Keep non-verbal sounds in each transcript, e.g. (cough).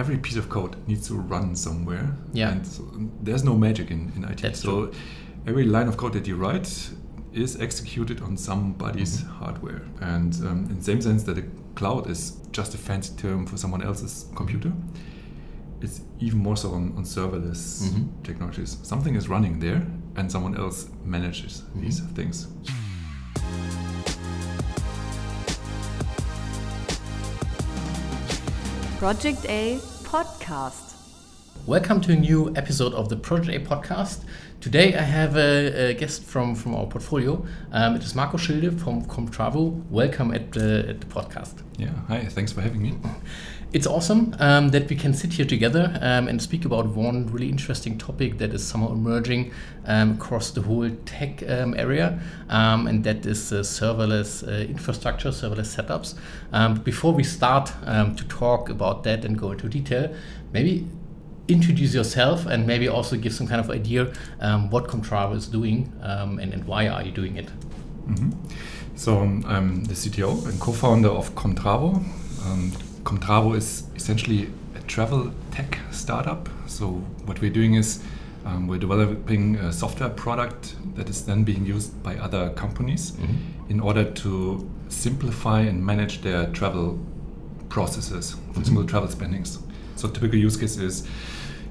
every piece of code needs to run somewhere. Yeah. And so there's no magic in, in IT. That's so true. every line of code that you write is executed on somebody's Mm-hmm. hardware. And um, in the same sense that a cloud is just a fancy term for someone else's computer, it's even more so on, on serverless Mhm. technologies. Something is running there and someone else manages Mm-hmm. these things. Project A podcast. Welcome to a new episode of the Project A podcast. Today I have a, a guest from, from our portfolio. Um, it is Marko Schilde from Comtravo. Welcome at the, at the podcast. Yeah, hi, thanks for having me. (laughs) It's awesome um, that we can sit here together um, and speak about one really interesting topic that is somehow emerging um, across the whole tech um, area, um, and that is uh, serverless uh, infrastructure, serverless setups. Um, before we start to talk about that and go into detail, maybe introduce yourself and maybe also give some kind of idea what Comtravo is doing and, and why are you doing it. Mhm. So um, I'm the CTO and co-founder of Comtravo. Um, Comtravo is essentially a travel tech startup. So what we're doing is um, we're developing a software product that is then being used by other companies in order to simplify and manage their travel processes, for example, travel spendings. So typical use case is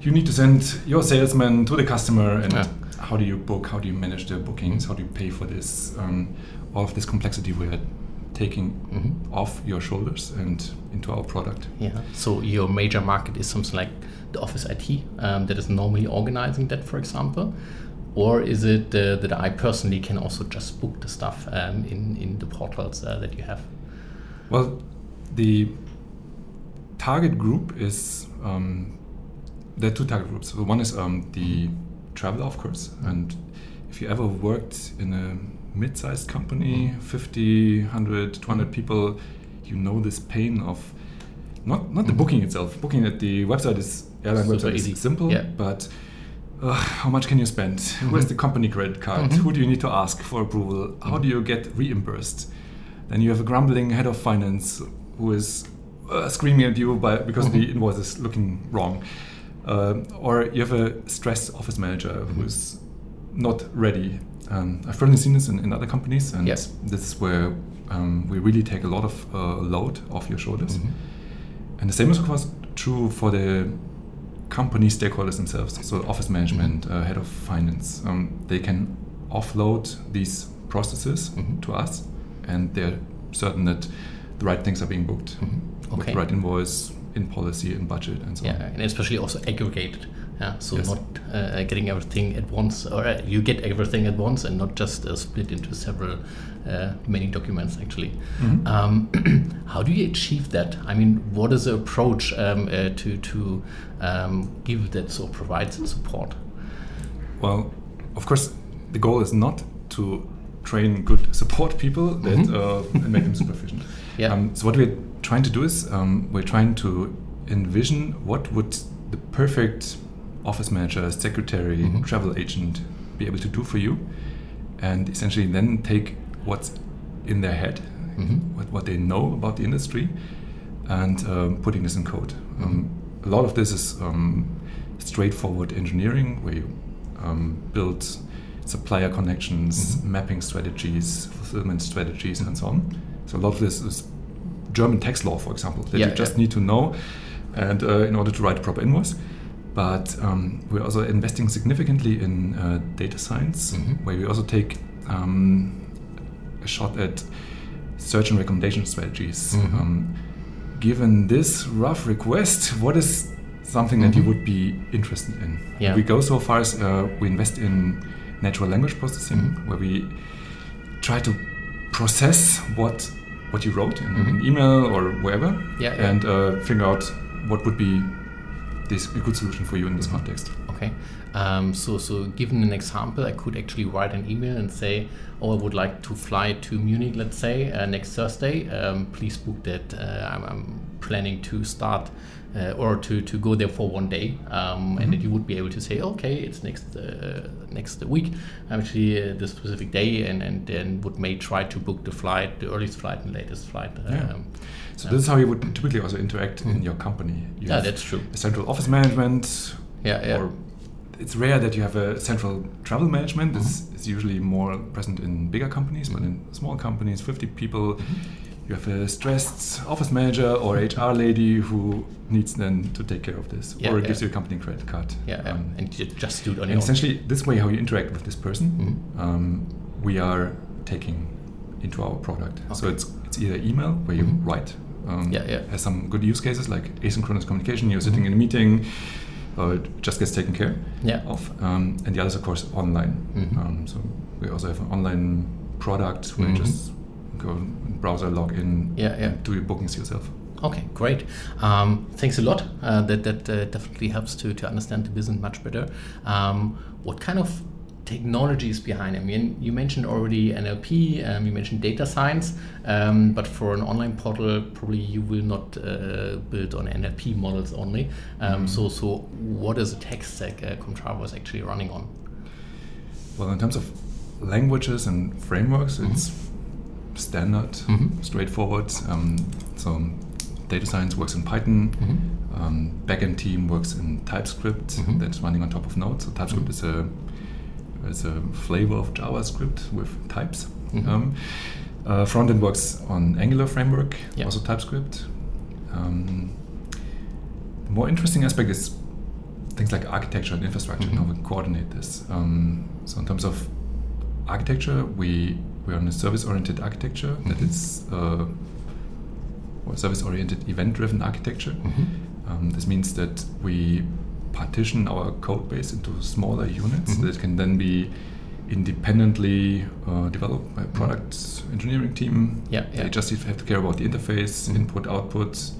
you need to send your salesman to the customer and Yeah. how do you book, how do you manage the bookings, how do you pay for this, um, all of this complexity we're taking Mhm. off your shoulders and into our product. Yeah. So your major market is something like the office IT um, that is normally organizing that, for example, or is it uh, that I personally can also just book the stuff um, in in the portals uh, that you have? Well, the target group is um, there are two target groups. So one is um, the traveler, of course, and if you ever worked in a mid-sized company, 50, 100, 200 people, you know this pain of not not the booking itself. Booking at the website is airline Super website easy. is simple, Yeah. but uh, how much can you spend? Where's the company credit card? Mhm. Who do you need to ask for approval? How do you get reimbursed? Then you have a grumbling head of finance who is uh, screaming at you by, because the invoice is looking wrong. Uh, or you have a stressed office manager who's not ready. Um, I've probably seen this in, in other companies, and Yes. this is where um, we really take a lot of uh, load off your shoulders. Mm-hmm. And the same is, of course, true for the company stakeholders themselves. So, office management, uh, head of finance, um, they can offload these processes Mhm. to us, and they're certain that the right things are being booked with Mm-hmm. Okay. the right invoice, in policy, in budget, and so Yeah, on. and especially also aggregated. Yeah, so Yes. not uh, getting everything at once, or uh, you get everything at once, and not just uh, split into several, uh, many documents. Actually, Mhm. um, (clears throat) how do you achieve that? I mean, what is the approach um, uh, to to um, give that so provides that support? Well, of course, the goal is not to train good (laughs) support people that Mhm. uh, and make them super efficient. (laughs) Yeah. Um, so what we're trying to do is um, we're trying to envision what would the perfect office manager, secretary, Mhm. travel agent be able to do for you, and essentially then take what's in their head, Mhm. what, what they know about the industry, and um, putting this in code. Um, a lot of this is um, straightforward engineering, where you um, build supplier connections, Mhm. mapping strategies, fulfillment strategies, and so on. So a lot of this is German tax law, for example, that Yeah, you just yeah. need to know, and uh, in order to write a proper invoice. But um, we're also investing significantly in uh, data science, Mhm. where we also take um, a shot at search and recommendation strategies. Mhm. Um, given this rough request, what is something that you Mhm. would be interested in? Yeah. We go so far as uh, we invest in natural language processing, Mhm. where we try to process what what you wrote in Mhm. an email or wherever, Yeah, yeah. and uh, figure out what would be this a good solution for you in this context. Okay. Um, so, so given an example, I could actually write an email and say, "Oh, I would like to fly to Munich, let's say, uh, next Thursday. Um, please book that. Uh, I'm, I'm planning to start uh, or to, to go there for one day, um, and that you would be able to say, okay, it's next uh, next week, actually uh, this specific day, and, and then would may try to book the flight, the earliest flight and latest flight. Yeah. Um, So this is how you would typically also interact in your company. You Mm-hmm. yeah, that's true. a central office management. Yeah, yeah. Or it's rare that you have a central travel management. This Mm-hmm. is usually more present in bigger companies, but in small companies, 50 people, Mm-hmm. You have a stressed office manager or HR lady who needs then to take care of this, Yeah, or yeah. gives you a company credit card. Yeah. Um, and you just do it on and your own. essentially, this way, how you interact with this person, Mhm. um, we are taking into our product. So it's it's either email where you Mhm. write. Um, Yeah, yeah. Has some good use cases like asynchronous communication. You're sitting in a meeting, uh, it just gets taken care Yeah. of. Um, and the others, of course, online. Mhm. Um, so we also have an online product where you just go browser log in, Yeah, yeah. do your bookings yourself. Okay, great. Um, thanks a lot. Uh, that that uh, definitely helps to, to understand the business much better. Um, what kind of technologies behind it? I mean, you mentioned already NLP, um, you mentioned data science, um, but for an online portal, probably you will not uh, build on NLP models only. Um, So, so what is the tech stack uh, Comtravo is actually running on? Well, in terms of languages and frameworks, it's standard, Mhm. straightforward. Um, so data science works in Python. Mhm. Um, backend team works in TypeScript. Mhm. That's running on top of Node. So TypeScript is a is a flavor of JavaScript with types. Mhm. Um, uh, frontend works on Angular framework, Yeah. also TypeScript. Um, the more interesting aspect is things like architecture and infrastructure and how we coordinate this. Um, so in terms of architecture, we we're on a service-oriented architecture that Mhm. is uh, service-oriented event-driven architecture. Mhm. Um, this means that we partition our code base into smaller units Mhm. that can then be independently uh, developed by a product engineering team. Yeah, yeah. They just have to care about the interface, Mhm. input, output,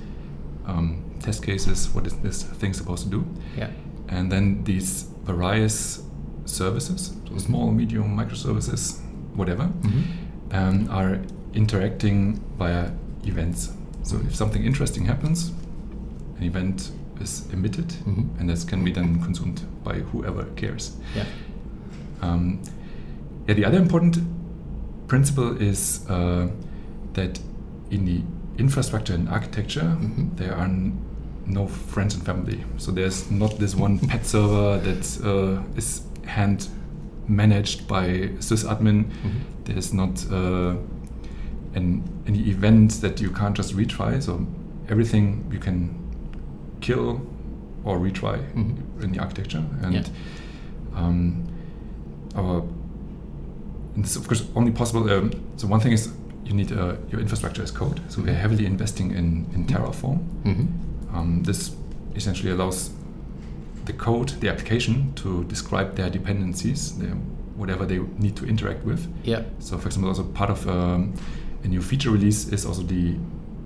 um, test cases. What is this thing supposed to do? Yeah. And then these various services, so small, medium, microservices, whatever, Mhm. um, are interacting via events. So if something interesting happens, an event is emitted, Mhm. and this can be then consumed by whoever cares. Yeah. Um, yeah, the other important principle is uh, that in the infrastructure and architecture, Mhm. there are n- no friends and family. So there's not this one pet server that uh, is hand managed by sysadmin. Mhm. There's not uh, an, any event that you can't just retry. So everything you can kill or retry Mhm. in the architecture. And Yeah. um, our and this is of course only possible. Um, so one thing is you need uh, your infrastructure as code. So we're Mhm. heavily investing in in Terraform. Mhm. Um, this essentially allows the code, the application, to describe their dependencies, their, whatever they need to interact with. Yeah. So, for example, also part of um, a new feature release is also the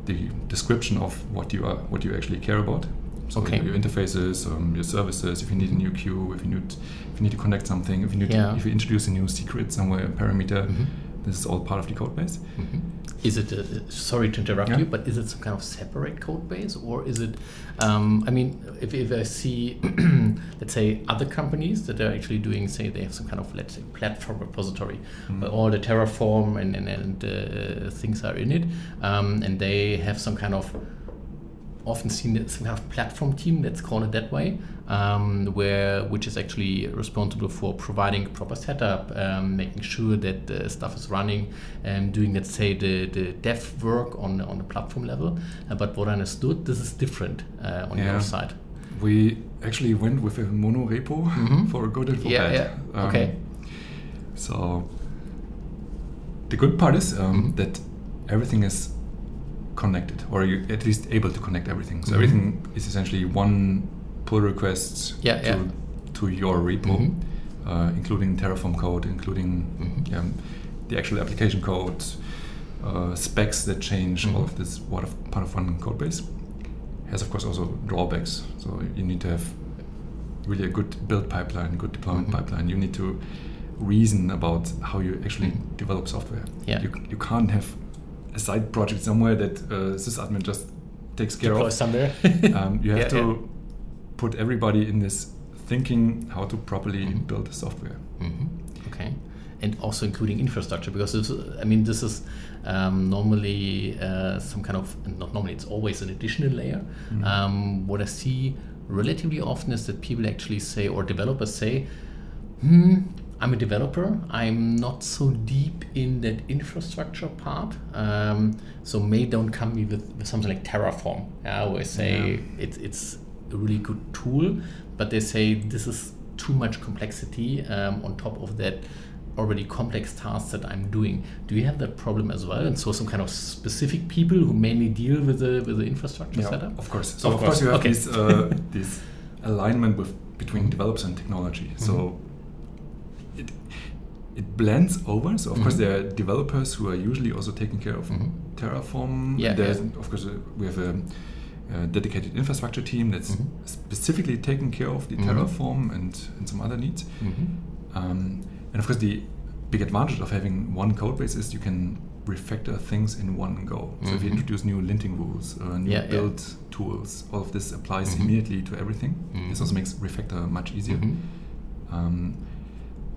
the description of what you are, what you actually care about. So Okay. your interfaces, um, your services. If you need a new queue, if you need if you need to connect something, if you need Yeah. to, if you introduce a new secret somewhere, a parameter, Mhm. This is all part of the code base. Mhm. Is it, uh, sorry to interrupt Yeah. you, but is it some kind of separate code base or is it, um, I mean, if, if I see, (clears throat) let's say, other companies that are actually doing, say, they have some kind of, let's say, platform repository Mhm. where all the Terraform and, and, and uh, things are in it, um, and they have some kind of often seen as some kind of platform team, let's call it that way, um, where which is actually responsible for providing proper setup, um, making sure that the stuff is running, and doing let's say the, the dev work on on the platform level. Uh, but what I understood, this is different uh, on Yeah. your side. We actually went with a mono repo (laughs) Mhm. for good and for Yeah, bad. yeah. Um, Okay. So the good part is um, Mhm. that everything is connected, or you're at least able to connect everything. So Mhm. everything is essentially one pull request Yeah, to, yeah. to your repo, Mhm. uh, including Terraform code, including Mhm. um, the actual application code, uh, specs that change. All of this part of, part of one code base has, of course, also drawbacks. So you need to have really a good build pipeline, good deployment Mhm. pipeline. You need to reason about how you actually Mhm. develop software. Yeah. You, you can't have a side project somewhere that uh, sysadmin just takes care Deploy of. somewhere. (laughs) Um, you have Yeah, to yeah. put everybody in this thinking how to properly Mhm. build the software. Mhm. Okay, and also including infrastructure because this, I mean this is um, normally uh, some kind of not normally it's always an additional layer. Mhm. Um, what I see relatively often is that people actually say or developers say, "Hmm, I'm a developer. I'm not so deep in that infrastructure part. Um, so may don't come me with, with something like Terraform. I say Yeah. it's it's a really good tool, but they say this is too much complexity um, on top of that already complex tasks that I'm doing. Do you have that problem as well? And so some kind of specific people who mainly deal with the with the infrastructure Yeah, setup? Of course. So Of course, course, you have okay. this uh, this alignment with between developers and technology. Mm-hmm. So it it blends over. So of course Mhm. there are developers who are usually also taking care of Mhm. Terraform. Yeah, yeah. of course uh, we have a, a dedicated infrastructure team that's Mhm. specifically taking care of the Mhm. Terraform and, and some other needs. Mhm. Um, and of course, the big advantage of having one code base is you can refactor things in one go. So if you Mhm. introduce new linting rules, uh, new Yeah, yeah. build tools, all of this applies immediately to everything. This also makes refactor much easier. Um,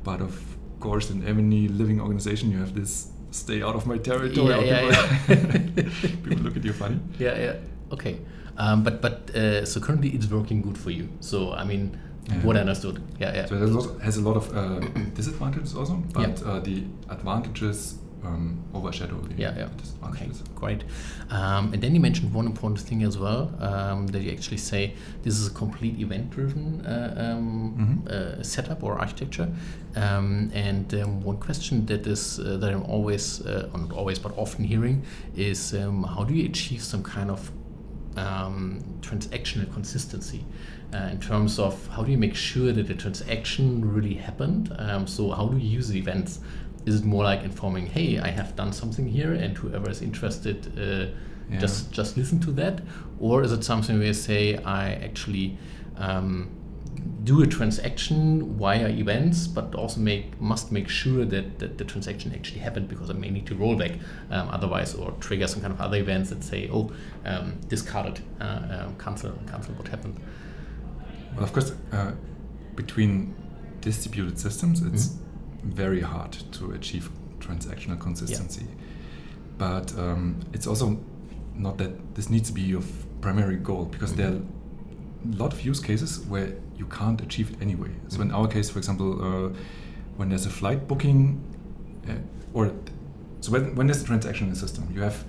but of course, in any living organization, you have this stay out of my territory. Yeah, yeah, people, yeah. (laughs) people look at you funny. Yeah, yeah. Okay. Um, but but uh, so currently it's working good for you. So I mean, Yeah. what I understood. Yeah, yeah. So it a lot, has a lot of uh, (coughs) disadvantages also, but Yeah. uh, the advantages um, overshadow the Yeah, yeah. Okay, disadvantages. great. Um, and then you mentioned one important thing as well um, that you actually say this is a complete event-driven uh, um, Mhm. uh, setup or architecture. Um, and um, one question that is uh, that I'm always, uh, not always, but often hearing is um, how do you achieve some kind of um, transactional consistency uh, in terms of how do you make sure that the transaction really happened? Um, so how do you use events? Is it more like informing, hey, I have done something here, and whoever is interested, uh, Yeah. just just listen to that, or is it something where you say I actually um, do a transaction via events, but also make must make sure that, that the transaction actually happened because I may need to roll back um, otherwise or trigger some kind of other events that say, oh, um, discarded, uh, um, cancel, cancel what happened. Well, of course, uh, between distributed systems, it's Mm-hmm. Very hard to achieve transactional consistency. But um, it's also not that this needs to be your primary goal because there are a lot of use cases where you can't achieve it anyway. So in our case, for example, uh, when there's a flight booking, uh, or so when, when there's a transaction in the system, you have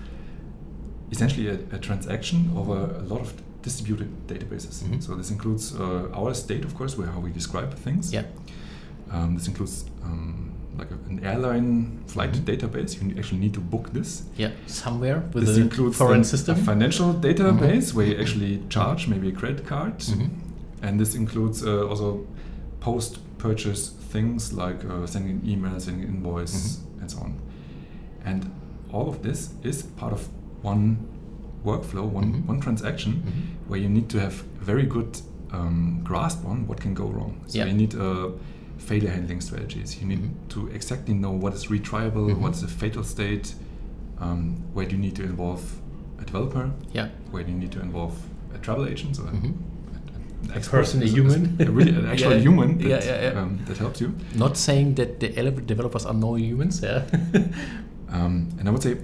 essentially a, a transaction over a lot of distributed databases. Mhm. So this includes uh, our state, of course, where how we describe things. Yeah. Um, this includes um, like a, an airline flight Mhm. database. You actually need to book this. Yeah, somewhere with this a includes foreign system. a financial database Mhm. where you actually charge maybe a credit card, Mhm. and this includes uh, also post-purchase things like uh, sending an email, sending an invoice, Mm-hmm. and so on. And all of this is part of one workflow, one Mhm. one transaction, Mhm. where you need to have very good um, grasp on what can go wrong. So Yeah. you need uh, failure handling strategies. You need Mhm. to exactly know what is retriable, Mhm. what is a fatal state, um, where do you need to involve a developer, Yeah. where do you need to involve a travel agent, so a- Mhm. an A expert, person, a human. (laughs) a really an (laughs) actual Yeah. human that, Yeah, yeah, yeah. Um, that helps you. Not saying that the developers are no humans. Yeah. (laughs) Um, and I would say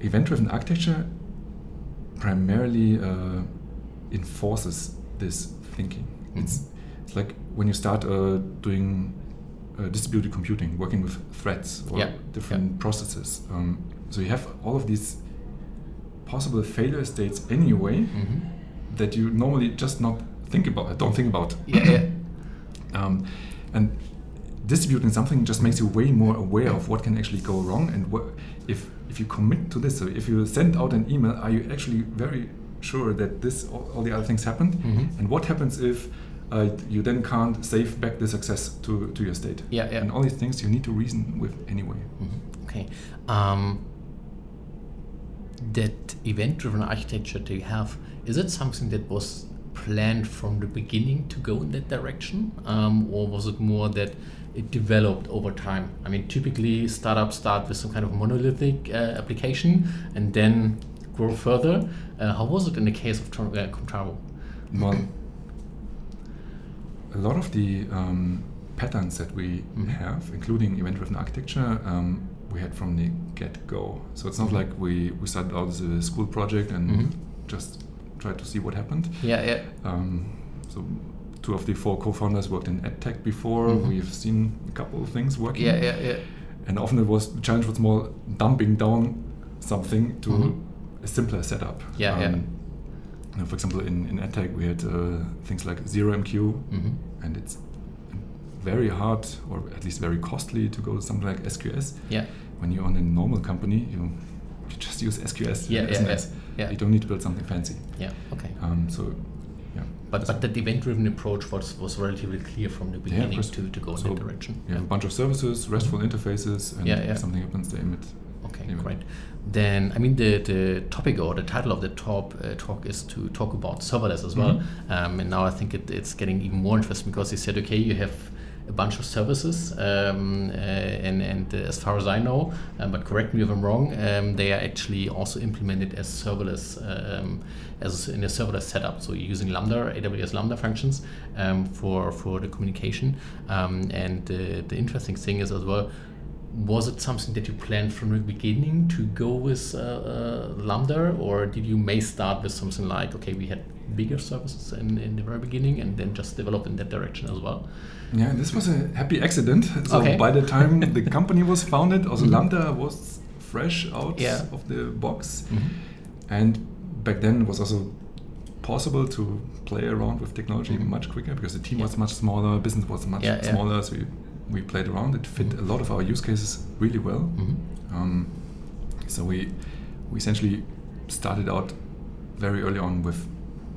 event-driven architecture primarily uh, enforces this thinking. It's, it's like when you start uh, doing uh, distributed computing, working with threads or Yeah, different yeah. processes. Um, so you have all of these possible failure states anyway Mhm. that you normally just not think about, don't think about. Yeah, yeah. (coughs) Um, and distributing something just makes you way more aware of what can actually go wrong and what if if you commit to this. So if you send out an email, are you actually very sure that this all, all the other things happened? Mhm. And what happens if uh, you then can't save back the success to, to your state? Yeah, yeah. And all these things you need to reason with anyway. Mhm. Okay. Um, that event-driven architecture that you have, is it something that was planned from the beginning to go in that direction, um, or was it more that it developed over time? I mean, typically startups start with some kind of monolithic uh, application, and then grow further. Uh, how was it in the case of uh? Well, a lot of the um, patterns that we Mhm. have, including event-driven architecture, um, we had from the get-go. So it's not Mhm. like we, we started out as a school project and Mhm. just tried to see what happened. Yeah, yeah. Um, so two of the four co-founders worked in edtech before. Mhm. We've seen a couple of things working. Yeah, yeah, yeah. And often it was the challenge was more dumping down something to a simpler setup. Yeah, yeah. know, for example, in, in EdTech, we had uh, things like ZeroMQ, hmm and it's very hard or at least very costly to go to something like SQS. Yeah. When you're on a normal company, you, you just use SQS. Yeah, as yeah, an yeah, yeah. You don't need to build something fancy. Yeah, okay. Um, so, yeah. But, but that event-driven approach was, was relatively clear from the beginning course. to, to go in that direction. You have a bunch of services, RESTful interfaces, and Yeah, yeah. if something happens, they emit. Okay, emit. great. Then, I mean, the, the topic or the title of the top uh, talk is to talk about serverless as well. Mhm. Um, and now I think it, it's getting even more interesting because you said, okay, you have a bunch of services, um, uh, and, and uh, as far as I know, um, but correct me if I'm wrong, um, they are actually also implemented as serverless, um, as in a serverless setup. So you're using Lambda, AWS Lambda functions um, for for the communication. Um, and uh, the interesting thing is as well, was it something that you planned from the beginning to go with uh, uh, Lambda, or did you may start with something like, okay, we had bigger services in, in the very beginning and then just develop in that direction as well? Yeah, this was a happy accident. (laughs) So Okay. by the time the (laughs) company was founded, also Mhm. Lambda was fresh out Yeah. of the box. Mhm. And back then it was also possible to play around with technology Mhm. much quicker because the team Yeah. was much smaller, business was much Yeah, smaller, so we, we played around. It fit a lot of our use cases really well. Mhm. Um, so we we essentially started out very early on with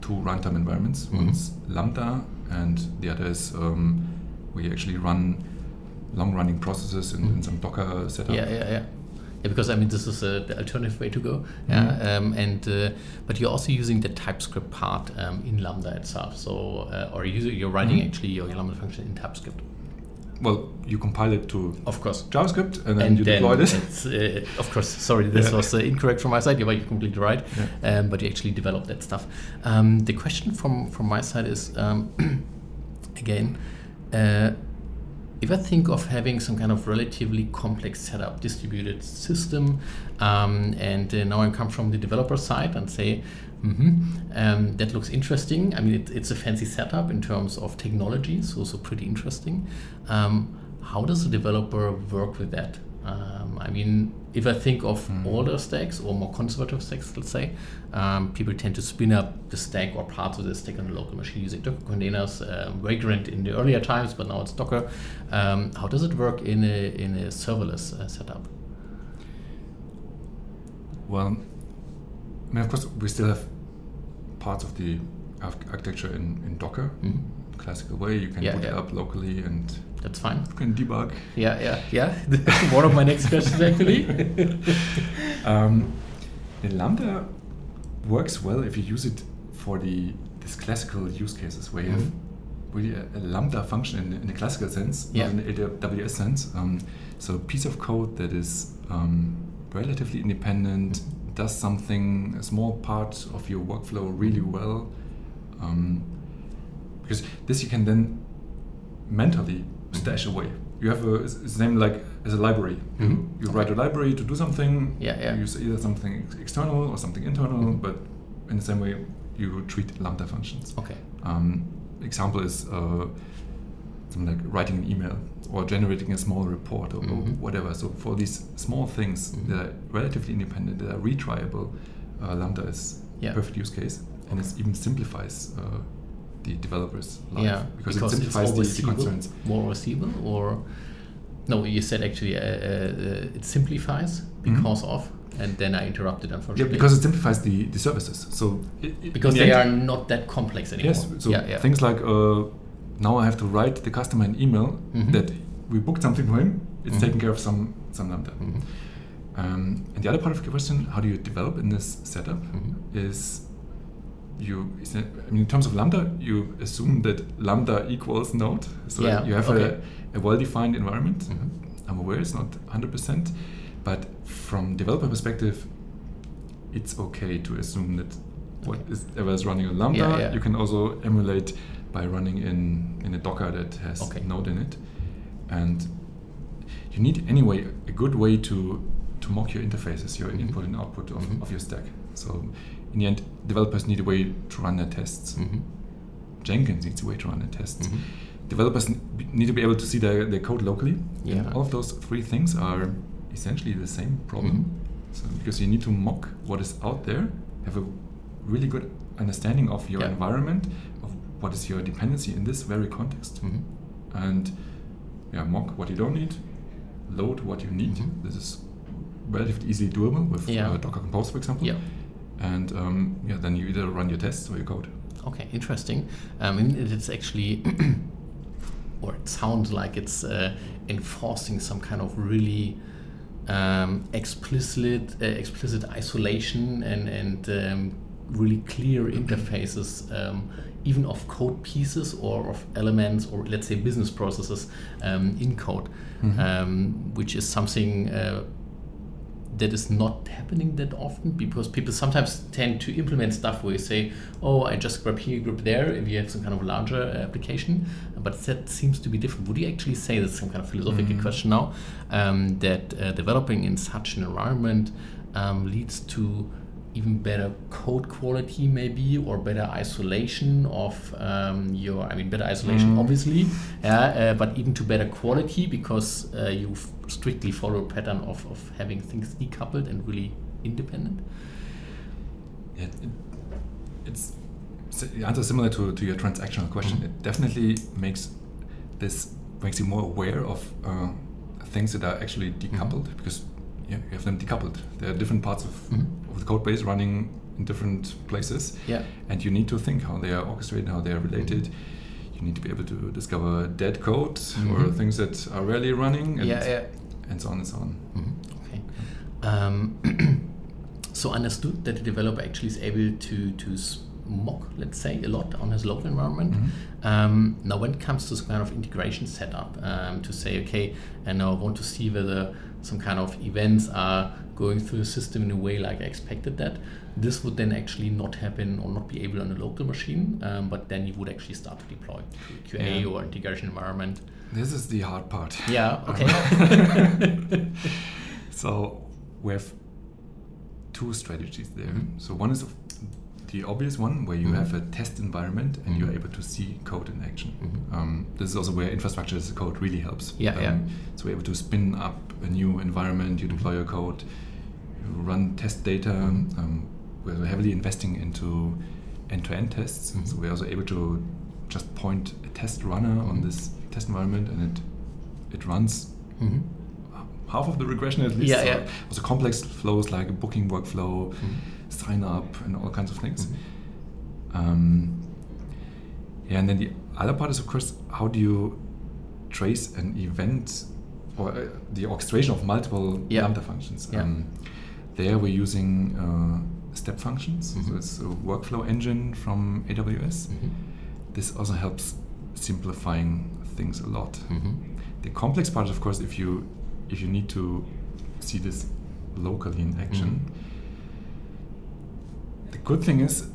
two runtime environments. Mhm. One's Lambda, and the other is um, we actually run long-running processes in, in Mhm. some Docker setup. Yeah, yeah, yeah. Yeah, because I mean, this is uh, the alternative way to go. Yeah, Mhm. um, and uh, but you're also using the TypeScript part um, in Lambda itself. So, uh, or you, you're writing Mhm. actually your Lambda function in TypeScript, Well, you compile it to of course. JavaScript, and then and you then deploy this. it's, uh, of course, sorry, this Yeah. was uh, incorrect from my side. You're, you're completely right. Um, but you actually develop that stuff. Um, the question from, from my side is um, (clears throat) again, uh, if I think of having some kind of relatively complex setup, distributed system, um, and uh, now I come from the developer side and say, hmm um, that looks interesting. I mean, it, it's a fancy setup in terms of technology, so so pretty interesting. Um, how does a developer work with that? Um, I mean, if I think of Hmm. older stacks or more conservative stacks, let's say, um, people tend to spin up the stack or parts of the stack on a local machine using Docker containers. Uh, Vagrant in the earlier times, but now it's Docker. Um, how does it work in a in a serverless uh, setup? Well, I mean, of course, we still have parts of the architecture in, in Docker, Mhm. classical way. You can Yeah, put it up locally and That's fine. you can debug. Yeah, yeah, yeah. (laughs) One of my next questions actually. (laughs) Um, the Lambda works well if you use it for the these classical use cases where you have Mhm. really a, a Lambda function in, in the classical sense, Yeah. not in the AWS sense. Um, so a piece of code that is um, relatively independent, does something, a small part of your workflow really well. Um, because this you can then mentally stash away. You have a it's named like as a library. Mhm. You, you write a library to do something. Yeah, yeah. You use either something ex- external or something internal, Mhm. but in the same way you treat Lambda functions. Okay. Um, example is uh, something like writing an email or generating a small report or, or Mhm. whatever. So for these small things Mhm. that are relatively independent, that are retriable, uh, Lambda is Yeah. a perfect use case, and it even simplifies uh, the developers' life yeah, because, it simplifies the, the concerns. more receivable, or no? You said actually uh, uh, it simplifies because of, and then I interrupted unfortunately. Yeah, because it simplifies the, the services. So it, it- because the they end- are not that complex anymore. Yes. So yeah, yeah. things like uh, now I have to write the customer an email Mhm. that we booked something for him. It's Mhm. taken care of some some lambda. Mhm. Um, and the other part of the question, how do you develop in this setup, Mhm. is you. is it- I mean, in terms of lambda, you assume that lambda equals node. So Yeah, you have okay. a, a well-defined environment. Mhm. I'm aware it's not 100%, but from developer perspective, it's okay to assume that whatever is running on Lambda, Yeah, yeah. you can also emulate by running in, in a Docker that has Okay. Node in it. And you need anyway a good way to to mock your interfaces, your Mhm. input and output of, Mhm. of your stack. So in the end, developers need a way to run their tests. Mhm. Jenkins needs a way to run their tests. Mhm. Developers need to be able to see their, their code locally. Yeah. And all of those three things are essentially the same problem. Mhm. So because you need to mock what is out there, have a really good understanding of your Yeah. environment, what is your dependency in this very context, Mhm. and yeah, mock what you don't need, load what you need. Mhm. This is relatively easily doable with Yeah. uh, Docker Compose, for example. Yeah. And um, yeah, then you either run your tests or your code. Okay, interesting. Um, and it's actually, (clears throat) or it sounds like it's uh, enforcing some kind of really um, explicit, uh, explicit isolation and and um, really clear interfaces, um, even of code pieces or of elements or let's say business processes um, in code, Mhm. um, which is something. Uh, that is not happening that often because people sometimes tend to implement stuff where you say, oh, I just grab here, grab there, if you have some kind of larger uh, application. But that seems to be different. Would you actually say that's some kind of philosophical Mm. question now um, that uh, developing in such an environment um, leads to even better code quality, maybe, or better isolation of um, your, I mean, better isolation, Mm. obviously, yeah, uh, but even to better quality because uh, you strictly follow a pattern of, of having things decoupled and really independent. Yeah, it, it's the answer is similar to, to your transactional question. Mhm. It definitely makes this makes you more aware of uh, things that are actually decoupled because yeah, you have them decoupled. There are different parts of, Mhm. of the code base running in different places, Yeah. and you need to think how they are orchestrated, how they are related. You need to be able to discover dead code or Mhm. things that are rarely running, and, Yeah, yeah. and so on and so on. Mhm, Okay. Um, (clears throat) so understood that the developer actually is able to to mock, let's say, a lot on his local environment. Mhm. Um, now, when it comes to some kind of integration setup, um, to say, okay, and now I want to see whether some kind of events are going through the system in a way like I expected that, this would then actually not happen or not be able on a local machine, um, but then you would actually start to deploy to QA Yeah. or integration environment. This is the hard part. Yeah, (laughs) okay. (laughs) So we have two strategies there. Mhm. So one is the obvious one where you Mhm. have a test environment and you're Mhm. able to see code in action. Mhm. Um, this is also where infrastructure as a code really helps. Yeah, um, yeah. So we're able to spin up a new environment, you deploy your code, run test data. Mhm. Um, we're heavily investing into end-to-end tests. Mhm. So we're also able to just point a test runner on Mhm. this test environment and it it runs Mhm. half of the regression at least. Yeah, so yeah. Also complex flows like a booking workflow, Mhm. sign up, and all kinds of things. Mhm. Um, yeah, and then the other part is, of course, how do you trace an event or uh, the orchestration of multiple Yeah. Lambda functions? Yeah. Um, there we're using uh, step functions. So Mhm. it's a workflow engine from AWS. Mhm. This also helps simplifying things a lot. Mhm. The complex part is, of course, if you if you need to see this locally in action. Mhm. The good thing is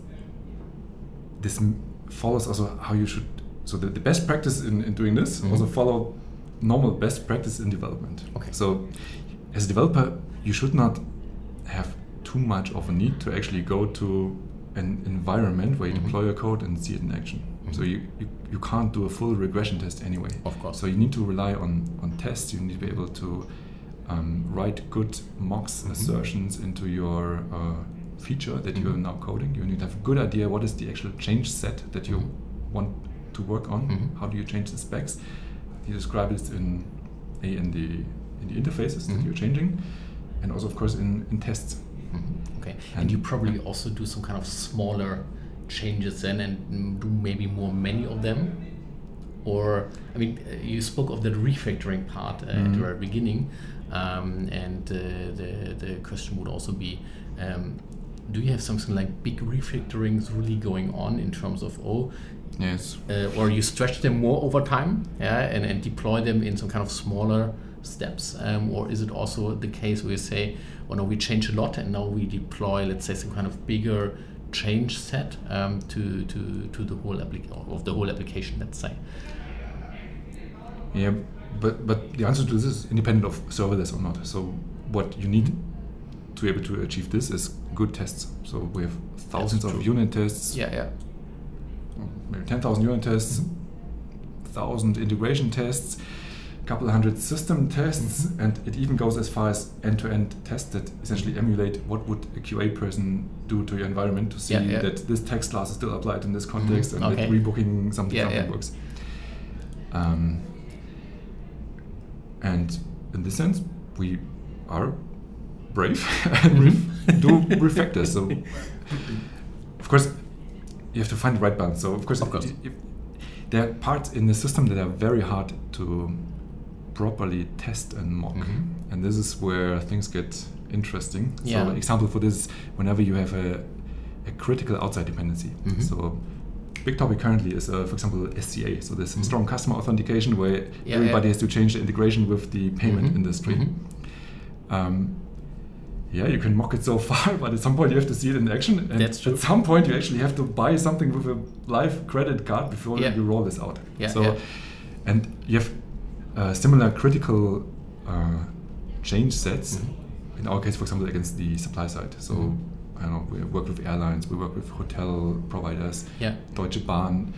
this m- follows also how you should. So the, the best practice in, in doing this Mhm. also follow normal best practice in development. Okay. So as a developer, you should not too much of a need to actually go to an environment where you Mhm. deploy your code and see it in action. So Mhm. you, you, you can't do a full regression test anyway. Of course. So you need to rely on, on tests. You need to be able to um, write good mocks, Mhm. assertions into your uh, feature that you are Mhm. now coding. You need to have a good idea what is the actual change set that you Mhm. want to work on. Mhm. How do you change the specs? You describe this in a in the in the interfaces that you're changing, and also of course in, in tests. Mhm. Okay. And, And- you probably also do some kind of smaller changes then and do maybe more many of them? Or, I mean, uh, you spoke of the refactoring part uh, at the Mhm. very beginning, um, and uh, the, the question would also be um, do you have something like big refactorings really going on in terms of, oh, Yes. uh, or you stretch them more over time, yeah, and, and deploy them in some kind of smaller steps, um, or is it also the case where you say, "Oh no, we change a lot, and now we deploy, let's say, some kind of bigger change set um, to, to to the whole application of the whole application, let's say." Yeah, but but the answer to this is independent of serverless or not. So what you need to be able to achieve this is good tests. So we have thousands of unit tests. Yeah, yeah. Maybe ten thousand unit tests, Mm-hmm. thousand integration tests, couple hundred system tests, Mm-hmm. and it even goes as far as end-to-end tests that essentially emulate what would a QA person do to your environment to see Yeah, yeah. that this text class is still applied in this context and Okay. that rebooking something, Yeah, something works. Um, and in this sense, we are brave (laughs) and we do refactors. So, of course, you have to find the right balance. So, of course, Of course. if- there are parts in the system that are very hard to properly test and mock, Mhm. and this is where things get interesting. Yeah. So, example for this, is whenever you have a, a critical outside dependency. Mhm. So, big topic currently is, uh, for example, SCA. So, this Mhm. strong customer authentication where Yeah, everybody yeah. has to change the integration with the payment Mhm. industry. Mhm. Um, yeah, you can mock it so (laughs) far, but at some point you have to see it in action. And That's true. At some point, you actually have to buy something with a live credit card before Yeah. you roll this out. Yeah, so, and you have uh, similar critical uh, change sets. Mhm. In our case, for example, against the supply side. So, Mhm. I don't know, we work with airlines, we work with hotel providers, Yeah. Deutsche Bahn.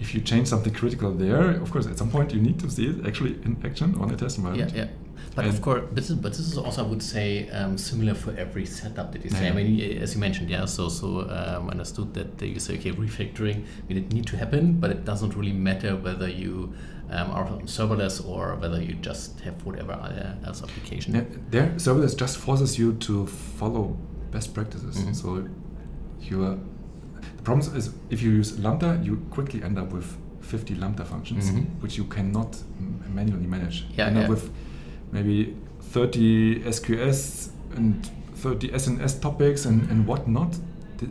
If you change something critical there, of course, at some point you need to see it actually in action on a test environment. yeah. Yeah. But of course, this is, but this is also, I would say, um, similar for every setup that you say. Yeah. I mean, as you mentioned, yeah. So, so um, understood that you say, okay, refactoring, I mean, it need to happen, but it doesn't really matter whether you um, on serverless or whether you just have whatever else application. Yeah, there, serverless just forces you to follow best practices. Mhm. So you are, the problem is if you use Lambda, you quickly end up with 50 Lambda functions, Mhm. which you cannot m- manually manage. Yeah, you end yeah. up with maybe 30 SQS and 30 SNS topics and, and whatnot.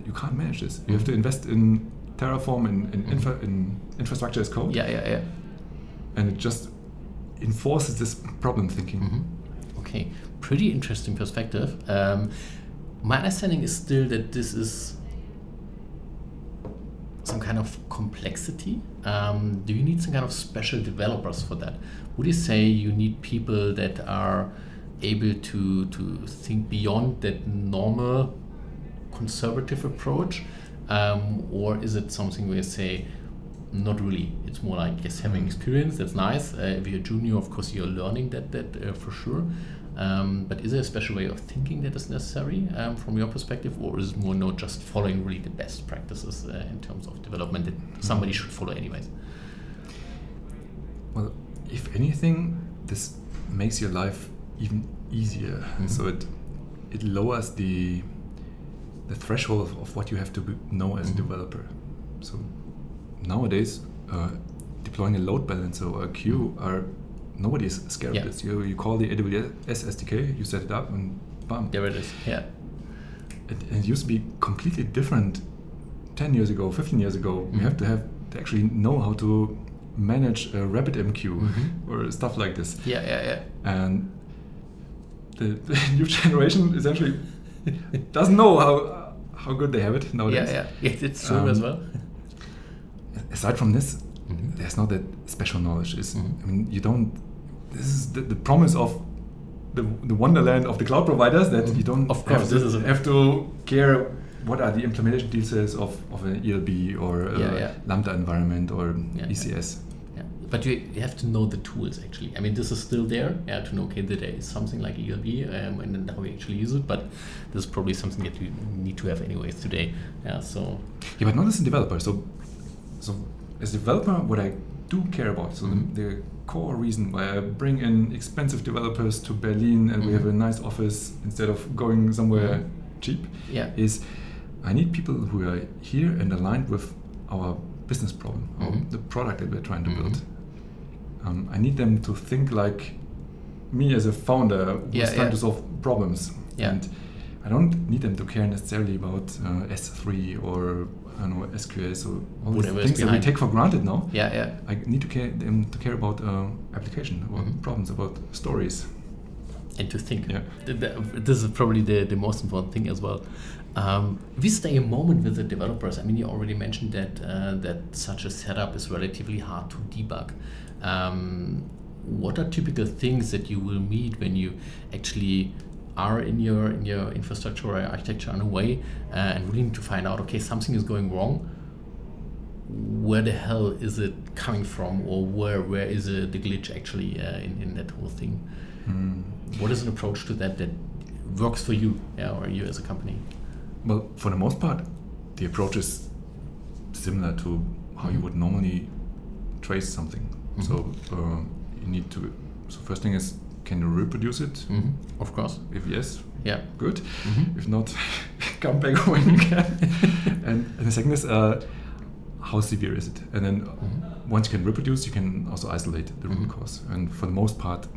You can't manage this. You have to Mhm. invest in Terraform, in, in, Mhm. infra, in infrastructure as code, Yeah, yeah, yeah. And it just enforces this problem thinking. Mhm. Okay, pretty interesting perspective. Um, my understanding is still that this is some kind of complexity. Um, do you need some kind of special developers for that? Would you say you need people that are able to to think beyond that normal conservative approach, um, or is it something where you say? Not really. It's more like yes, having experience. That's nice. Uh, if you're a junior, of course, you're learning that that uh, for sure. Um, but is there a special way of thinking that is necessary um, from your perspective, or is it more not just following really the best practices uh, in terms of development that somebody should follow anyways? Well, if anything, this makes your life even easier. Mhm. So it it lowers the the threshold of, of what you have to know as Mhm. a developer. So nowadays, uh, deploying a load balancer or a queue are nobody is scared Yeah. of this. You you call the AWS SDK, you set it up, and bam. There it is. Yeah. It, it used to be completely different 10 years ago, 15 years ago. Mhm. You have to have to actually know how to manage a RabbitMQ Mhm. or stuff like this. Yeah, yeah, yeah. And the, the (laughs) new generation essentially doesn't know how how good they have it nowadays. yeah. Yeah, (laughs) it's true Um, as well. Aside from this, Mhm. there's not that special knowledge. Is Mhm. I mean, you don't. This is the, the promise of the, the wonderland of the cloud providers that you don't Of course, have, to, have to care what are the implementation details of, of an ELB or a Yeah, yeah. Lambda environment or Yeah, ECS. Yeah. But you, you have to know the tools actually. I mean, this is still there. Yeah, to know okay, that there is something like ELB um, and then how we actually use it. But this is probably something that you need to have anyways today. Yeah. So. Yeah, but not as a developer. So, so as a developer, what I do care about, so Mhm. the, the core reason why I bring in expensive developers to Berlin and we have a Mhm. nice office instead of going somewhere Mhm. cheap, Yeah. is I need people who are here and aligned with our business problem, or Mhm. the product that we're trying to build. Um, I need them to think like me as a founder who's Yeah, trying yeah. to solve problems. Yeah. And I don't need them to care necessarily about uh, S3 or I don't know SQL, so all Whatever these things that we take for granted now. Yeah, yeah. I need to care um, to care about uh, application, about Mhm. problems, about stories. and to think. Yeah. Th- th- This is probably the, the most important thing as well. Um, we stay a moment with the developers. I mean, you already mentioned that uh, that such a setup is relatively hard to debug. Um, what are typical things that you will meet when you actually are in your in your infrastructure or architecture in a way uh, and really need to find out okay something is going wrong where the hell is it coming from or where where is uh, the glitch actually uh, in, in that whole thing Mm. what is an approach to that that works for you yeah, or you as a company Well, for the most part, the approach is similar to how you Mhm. would normally trace something. Mhm. So uh, you need to. So first thing is, can you reproduce it? mm-hmm. of course If yes, yeah good. Mhm. If not, (laughs) come back (laughs) when you can. (laughs) and, and the second is, uh, how severe is it? And then Mhm. once you can reproduce, you can also isolate the root Mhm. cause. And for the most part,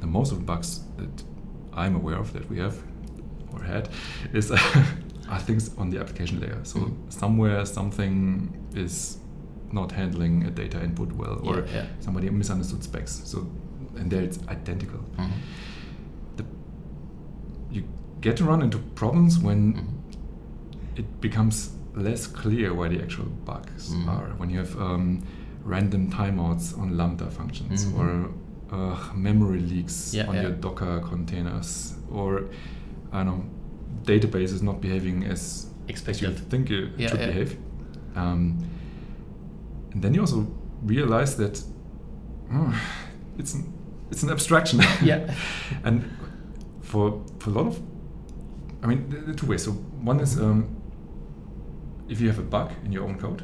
the most of the bugs that I'm aware of that we have or had is are things on the application layer. So Mhm. somewhere something is not handling a data input well, or Yeah, yeah. somebody misunderstood specs. So and there it's identical. Mhm. The, you get to run into problems when Mhm. it becomes less clear where the actual bugs Mhm. are. When you have um, random timeouts on Lambda functions Mhm. or uh, memory leaks Yeah, on yeah. your Docker containers or I don't know, database is not behaving as as you think it Yeah, should yeah. behave. Um, and then you also realize that oh, (sighs) it's it's an abstraction. (laughs) Yeah. (laughs) and for for a lot of, I mean, there are two ways. So one is um, if you have a bug in your own code,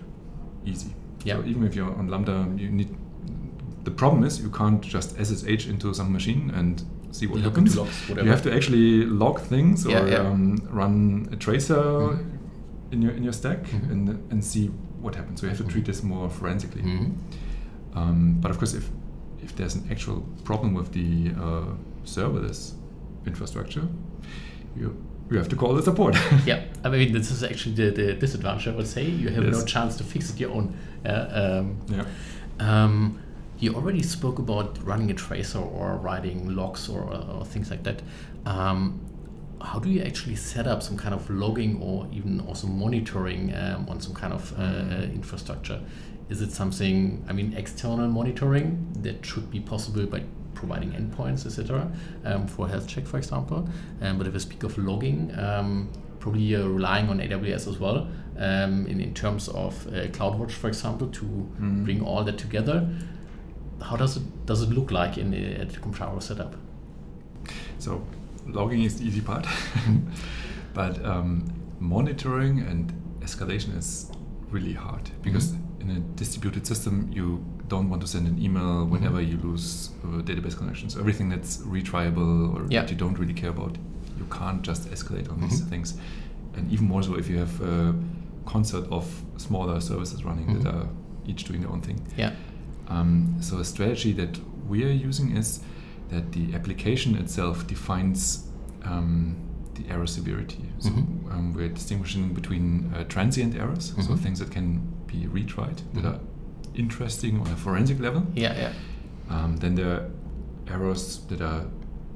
easy. Yeah. So even if you're on Lambda, you need. The problem is you can't just SSH into some machine and see what happens. logs. You have to actually log things or Yeah. Um, run a tracer Mhm. in your in your stack Mhm. and and see what happens. So you have to treat this more forensically. Mhm. Um, but of course, if if there's an actual problem with the uh, serverless infrastructure, you you have to call the support. (laughs) yeah i mean this is actually the, the disadvantage i would say you have no chance to fix it your own uh, um, yeah. Um, you already spoke about running a tracer or writing logs or, or things like that. Um, how do you actually set up some kind of logging or even also monitoring um, on some kind of uh, infrastructure? Is it something, I mean, external monitoring that should be possible by providing endpoints, etc., um, for health check, for example? Um, but if I speak of logging, um, probably uh, relying on AWS as well um, in, in terms of uh, CloudWatch, for example, to Mhm. bring all that together. How does it does it look like in uh, at the setup? So logging is the easy part, (laughs) but um, monitoring and escalation is really hard because Mhm. In a distributed system you don't want to send an email whenever you lose a database connections. Everything that's retriable or Yeah. that you don't really care about, you can't just escalate on these Mhm. things. And even more so if you have a concert of smaller services running Mhm. that are each doing their own thing. Yeah. Um, so a strategy that we are using is that the application itself defines um, the error severity. So Mhm. um, we're distinguishing between uh, transient errors, so Mhm. things that can be retried that are interesting on a forensic level. Yeah, yeah. Um, then there are errors that are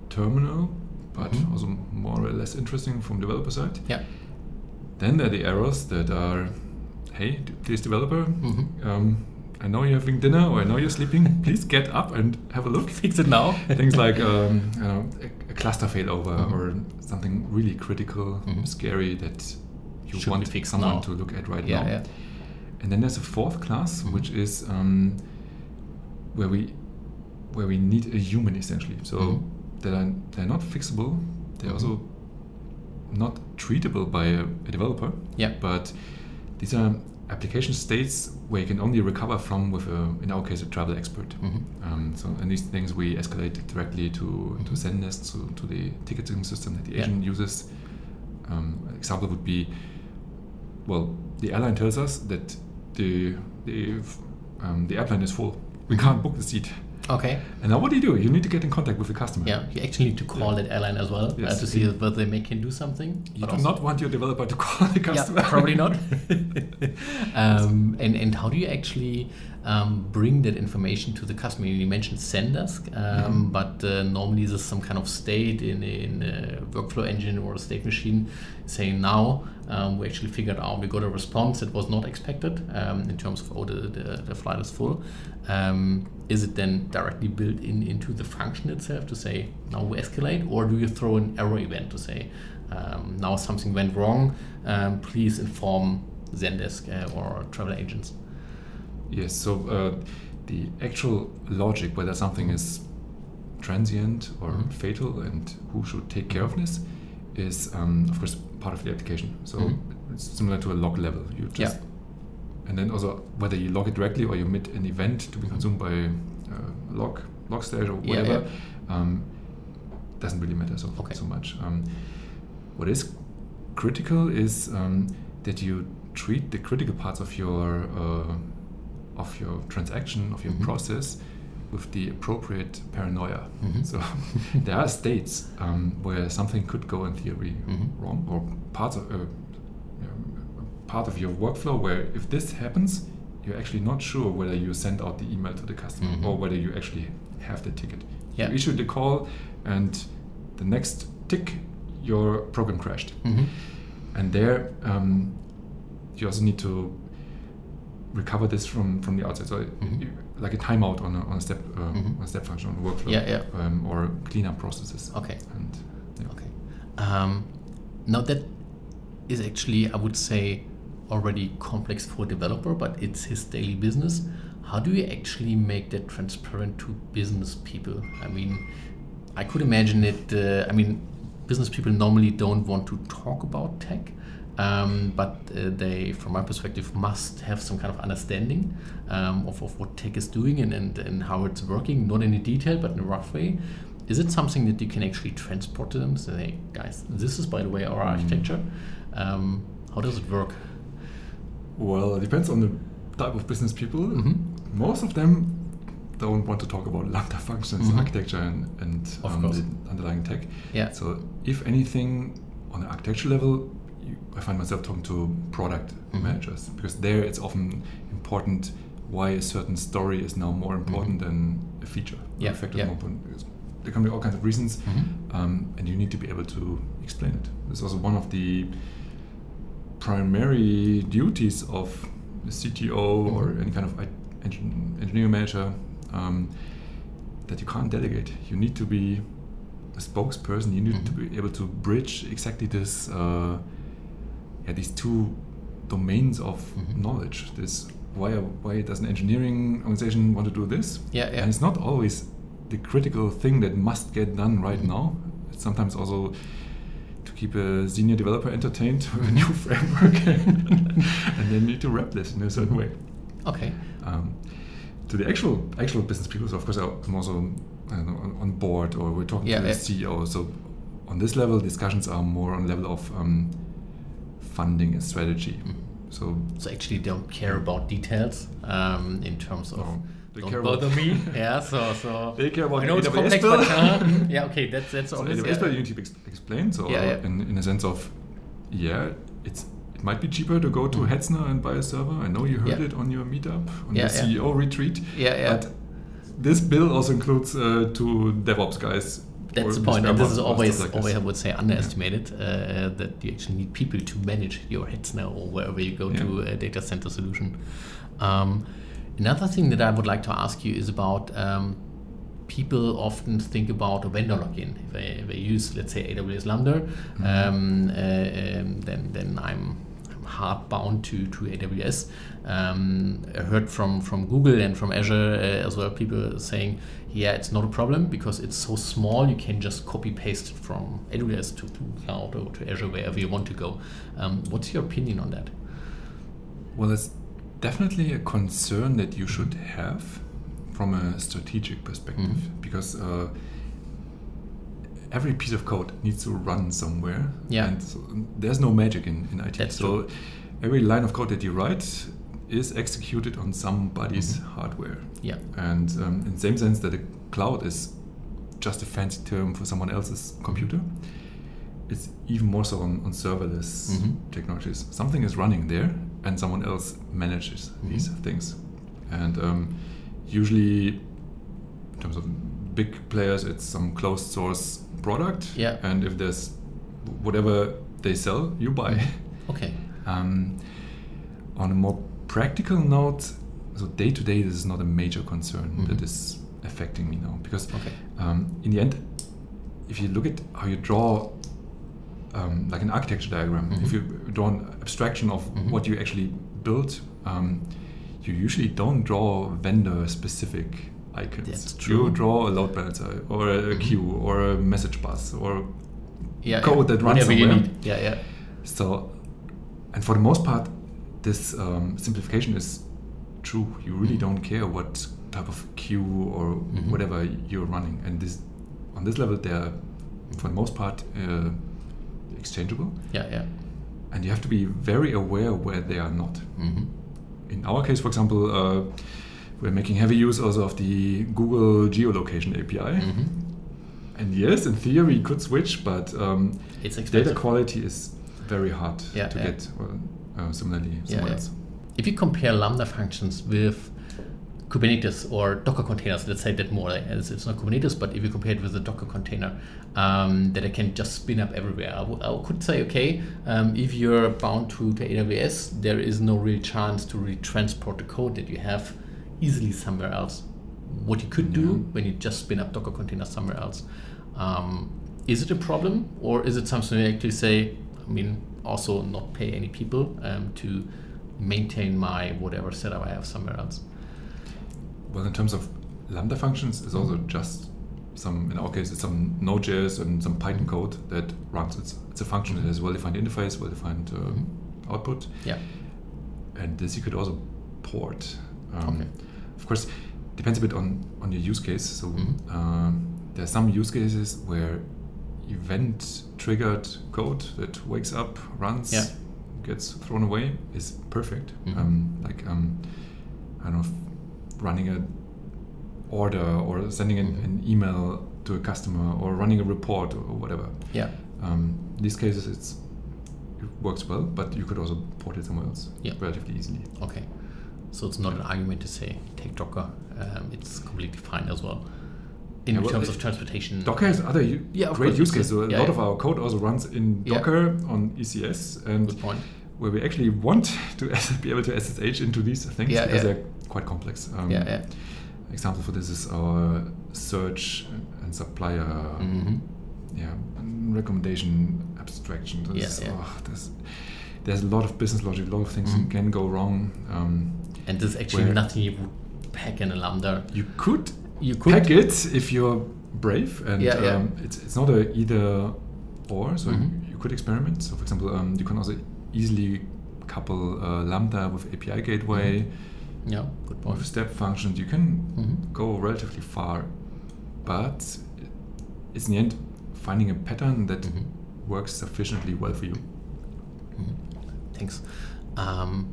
terminal, but Mhm. also more or less interesting from developer side. Yeah. Then there are the errors that are, hey, please developer, Mhm. um, I know you're having dinner or I know you're sleeping. (laughs) Please get up and have a look. Fix it now. (laughs) Things like (laughs) um, don't know, a, a cluster failover Mhm. or something really critical, Mhm. scary that you Should want someone now. to look at right Yeah, now. yeah. And then there's a fourth class, which is um, where we where we need a human essentially. So Mhm. that are they're not fixable. They're Mhm. also not treatable by a, a developer. Yeah. But these are application states where you can only recover from with a, in our case, a travel expert. Mhm. Um, so and these things we escalate directly to to. Zendesk, to, to the ticketing system that the Yeah. agent uses. Um, example would be, well, the airline tells us that the the um, the airplane is full. We can't book the seat. Okay. And now what do you do? You need to get in contact with the customer. Yeah, you actually need to call that airline as well Yes. uh, to see whether they may can do something. You do also- not want your developer to (laughs) call the customer. Yeah, probably not. (laughs) um, and, and how do you actually um, bring that information to the customer? You mentioned Zendesk, um, but uh, normally there's some kind of state in, in a workflow engine or a state machine saying now um, we actually figured out we got a response that was not expected um, in terms of oh the, the, the flight is full. Um, is it then directly built in into the function itself to say now we escalate, or do you throw an error event to say um, now something went wrong, um, please inform Zendesk uh, or travel agents. Yes, so uh, the actual logic whether something is transient or Mhm. fatal and who should take care of this is, um, of course, part of the application. So Mhm. it's similar to a log level. You just and then also whether you log it directly or you emit an event to be consumed by uh, log stage or Yeah, whatever um, doesn't really matter so Okay. so much. Um, what is critical is um, that you treat the critical parts of your uh, of your transaction of your Mhm. process with the appropriate paranoia. Mhm. So (laughs) there are states um, where something could go in theory Mhm. wrong, or parts of uh, part of your workflow where if this happens, you're actually not sure whether you send out the email to the customer Mhm. or whether you actually have the ticket. Yeah. You issued the call, and the next tick, your program crashed. Mhm. And there, um, you also need to recover this from, from the outside. So, Mhm. like a timeout on a, on a step uh, Mhm. on a step function on a workflow, Yeah, yeah. Um, or cleanup processes. Okay. And yeah. Okay. Um, now that is actually, I would say, already complex for a developer, but it's his daily business. How do you actually make that transparent to business people? I mean, I could imagine it. Uh, I mean, business people normally don't want to talk about tech. Um, but uh, they, from my perspective, must have some kind of understanding um, of, of what tech is doing and, and, and how it's working, not in detail, but in a rough way. Is it something that you can actually transport to them? Say, hey, guys, this is, by the way, our architecture. Um, how does it work? Well, it depends on the type of business people. Mhm. Most of them don't want to talk about lambda functions, Mhm. architecture, and, and the underlying tech. Yeah. So, if anything, on the architecture level, you, I find myself talking to product Mhm. managers because there it's often important why a certain story is now more important than a feature. or Mm-hmm. Yeah, factor yeah. more important. There can be all kinds of reasons, Mhm. um, and you need to be able to explain it. This is also one of the primary duties of the CTO or Mhm. any kind of engineering manager um, that you can't delegate. You need to be a spokesperson. You need to Mhm. be able to bridge exactly this, uh, yeah, these two domains of Mhm. knowledge. This why why does an engineering organization want to do this? Yeah, yeah. And it's not always the critical thing that must get done right Mhm. now. It's sometimes also to keep a senior developer entertained with a new (laughs) framework, (laughs) and they need to wrap this in a certain way. Okay. Um, to the actual actual business people, so of course I'm also know, on, on board, or we're talking Yeah, to the yeah. CEO. So on this level, discussions are more on level of um, funding and strategy. So So actually, don't care about details um, in terms of. No, they don't care about- bother me. (laughs) yeah. So so. They care about I know the it's AWS complex, bill. but uh, mm, (laughs) yeah. Okay. That's that's So obvious. AWS yeah. bill you need to ex- explain. So Yeah, yeah. In, in a sense of, yeah, it's it might be cheaper to go to Mhm. Hetzner and buy a server. I know you heard Yeah. it on your meetup on Yeah, the. CEO retreat. Yeah, yeah. But this bill also includes uh, two DevOps guys. That's the point, and this is always, like always I would say, underestimated. Uh, that you actually need people to manage your Hetzner, or wherever you go to a data center solution. Um, another thing that I would like to ask you is about um, people often think about a vendor lock-in. If they, if they use, let's say, AWS Lambda, Mm-hmm. um, uh, um, then then I'm hard bound to to AWS. Um, I heard from from Google and from Azure uh, as well people saying, yeah, it's not a problem because it's so small. You can just copy paste it from AWS to, to cloud or to Azure wherever you want to go. Um, what's your opinion on that? Well, it's definitely a concern that you should have from a strategic perspective Mhm. because uh, every piece of code needs to run somewhere. Yeah. And so there's no magic in, in IT. That's so true. every line of code that you write is executed on somebody's hardware. Yeah. And um, in the same sense that a cloud is just a fancy term for someone else's computer, it's even more so on, on serverless Mhm. technologies. Something is running there, and someone else manages these things. And um, usually, in terms of big players, it's some closed source product. Yeah. And if there's whatever they sell, you buy. Okay. (laughs) Um, on a more practical note, so day to day, this is not a major concern that Mhm. is affecting me now because Okay. um, in the end, if you look at how you draw um, like an architecture diagram, Mhm. if you draw an abstraction of Mhm. what you actually build, um, you usually don't draw vendor specific icons. That's You true. draw a load balancer or a Mhm. queue or a message bus or Yeah. Code yeah. that runs Whatever you somewhere. need. Yeah, yeah. So, and for the most part, this um, simplification is true. You really Mhm. don't care what type of queue or Mhm. whatever you're running, and this on this level, they're for the most part uh, exchangeable, Yeah, yeah. and you have to be very aware where they are not. hmm In our case, for example, uh, we're making heavy use also of the Google geolocation API. hmm And yes, in theory, you could switch, but um, data quality is very hard Yeah, to yeah. get. Well, uh, similarly, Yeah, somewhere else. If you compare Lambda functions with Kubernetes or Docker containers, let's say that more, like, it's, not Kubernetes, but if you compare it with a Docker container um, that I can just spin up everywhere, I, w- I could say, okay, um, if you're bound to, to AWS, there is no real chance to really transport the code that you have easily somewhere else. What you could do Yeah. when you just spin up Docker containers somewhere else. Um, is it a problem, or is it something you actually say, I mean, also not pay any people um, to maintain my whatever setup I have somewhere else? Well, in terms of Lambda functions, it's also just some, in our case, it's some Node.js and some Python code that runs. It's, it's a function that has well-defined interface, well-defined Mhm. output, Yeah. and this you could also port. Um, Okay. Of course, depends a bit on, on your use case. So Mhm. um, there are some use cases where event-triggered code that wakes up, runs, Yeah. gets thrown away is perfect. Mhm. Um, like um, I don't know, running a order or sending an, Mhm. an email to a customer or running a report or whatever. Yeah. Um, in these cases, it's it works well, but you could also port it somewhere else Yeah. relatively easily. Okay. So it's not an argument to say take Docker. Um, it's completely fine as well. In Yeah, well, terms of transportation. Docker has other u- Yeah, of great use cases. So a yeah, lot of our code also runs in. Docker on ECS, and where we actually want to (laughs) be able to SSH into these things because they're quite complex. Um, Yeah, yeah. Example for this is our search and supplier hmm yeah, recommendation abstraction. There's, Yeah, yeah. oh, there's, there's a lot of business logic, a lot of things Mhm. can go wrong. Um, And there's actually Where- nothing you would pack in a Lambda. you could You could. pack it if you're brave, and Yeah, yeah. Um, it's, it's not a either or. So Mhm. you could experiment. So, for example, um, you can also easily couple uh, Lambda with API gateway, Yeah, good point. with step functions. You can Mhm. go relatively far, but it's in the end finding a pattern that Mhm. works sufficiently well for you. Mhm. Thanks. Um,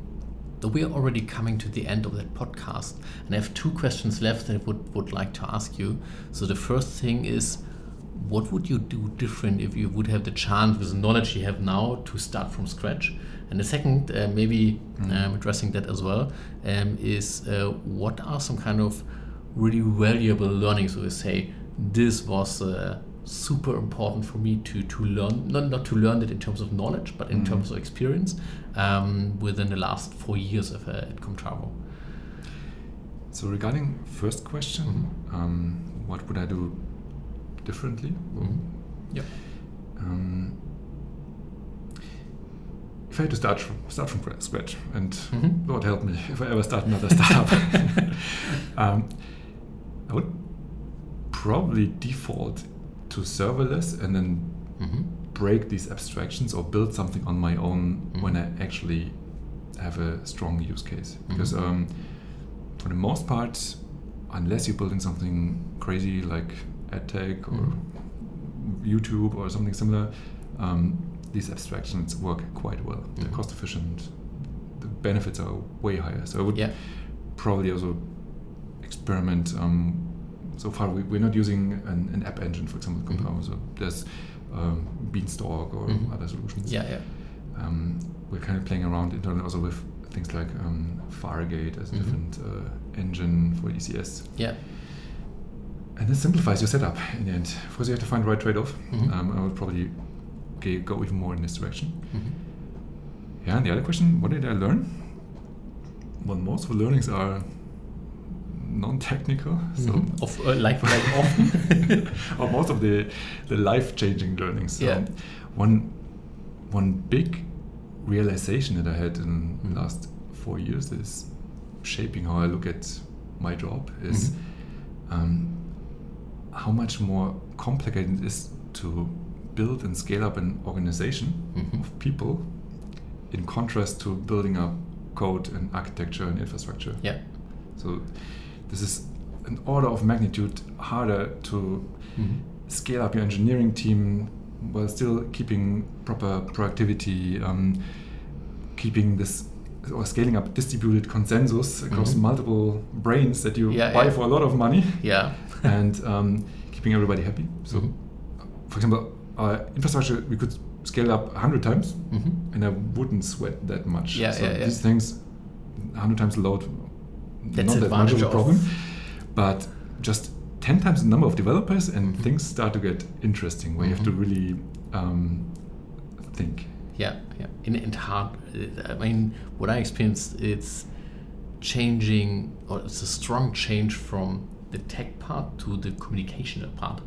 we are already coming to the end of that podcast, and I have two questions left that I would, would like to ask you. So the first thing is, what would you do different if you would have the chance with the knowledge you have now to start from scratch? And the second, uh, maybe um, addressing that as well, um, is uh, what are some kind of really valuable learnings? So you say this was uh, super important for me to to learn, not not to learn it in terms of knowledge, but in Mhm. terms of experience um, within the last four years of uh, at Comtravo. So regarding first question, Mhm. um, what would I do differently? Mhm. Yeah. Um, if I had to start from, start from scratch, and Mhm. Lord help me if I ever start another startup, (laughs) (laughs) um, I would probably default to serverless and then hmm break these abstractions or build something on my own Mhm. when I actually have a strong use case. Because Mhm. um, for the most part, unless you're building something crazy like AdTech or Mhm. YouTube or something similar, um, these abstractions work quite well. They're Mhm. cost efficient, the benefits are way higher. So I would Yeah. probably also experiment. Um, so far, we, we're not using an, an app engine, for example, Mhm. Comtravo. So there's um, Beanstalk or Mhm. other solutions. Yeah, yeah. Um, we're kind of playing around internally also with things like um, Fargate as a Mhm. different uh, engine for ECS. Yeah. And this simplifies your setup in the end. Of course, you have to find the right trade-off. Mhm. Um, I would probably okay, go even more in this direction. Mhm. Yeah, and the other question, what did I learn? Well, most of the learnings are non-technical. So, Mhm. Of, uh, like, like (laughs) often. or most of the, the life-changing learnings. So Yeah. One, one big realization that I had in Mhm. the last four years is shaping how I look at my job is Mhm. um, how much more complicated it is to build and scale up an organization Mhm. of people in contrast to building up code and architecture and infrastructure. yeah. So this is an order of magnitude harder to Mhm. scale up your engineering team while still keeping proper productivity, um, keeping this or scaling up distributed consensus across Mhm. multiple brains that you Yeah, buy yeah. for a lot of money Yeah. (laughs) and um, keeping everybody happy. So, Mhm. for example, our infrastructure we could scale up 100 times Mhm. and I wouldn't sweat that much. Yeah, so yeah, yeah. These things, 100 times the load, That's not that much of a problem. But just 10 times the number of developers and Mhm. things start to get interesting where you have to Mhm. really um, think. Yeah, yeah. And, and hard. uh, I mean, what I experienced, it's changing, or it's a strong change from the tech part to the communication part.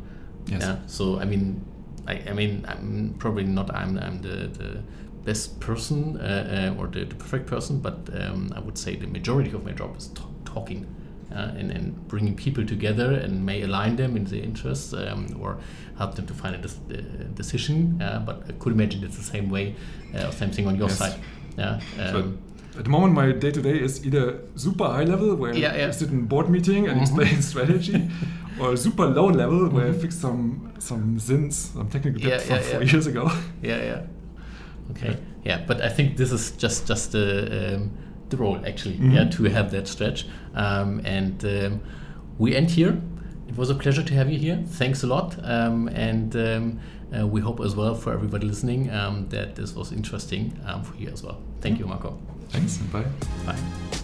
Yes. Yeah. So I mean, I, I mean, I'm probably not. I'm I'm the, the best person uh, uh, or the, the perfect person, but um, I would say the majority of my job is talking. Uh, and, and bringing people together and may align them in the interests um, or help them to find a uh, decision. Uh, but I could imagine it's the same way, uh, same thing on your Yes. side. Yeah. So Um, at the moment, my day to day is either super high level, where Yeah, yeah. I sit in board meeting and Mhm. explain (laughs) strategy, (laughs) or super low level, where Mhm. I fix some some sins, some technical debt from yeah, four years ago. yeah, yeah. Okay. Yeah, but I think this is just just the um, the role actually. Mhm. Yeah, to have that stretch. Um, and um, we end here. It was a pleasure to have you here. Thanks a lot. Um, and um, uh, we hope as well for everybody listening um, that this was interesting um, for you as well. Thank you, Marko. Thanks and bye. Bye.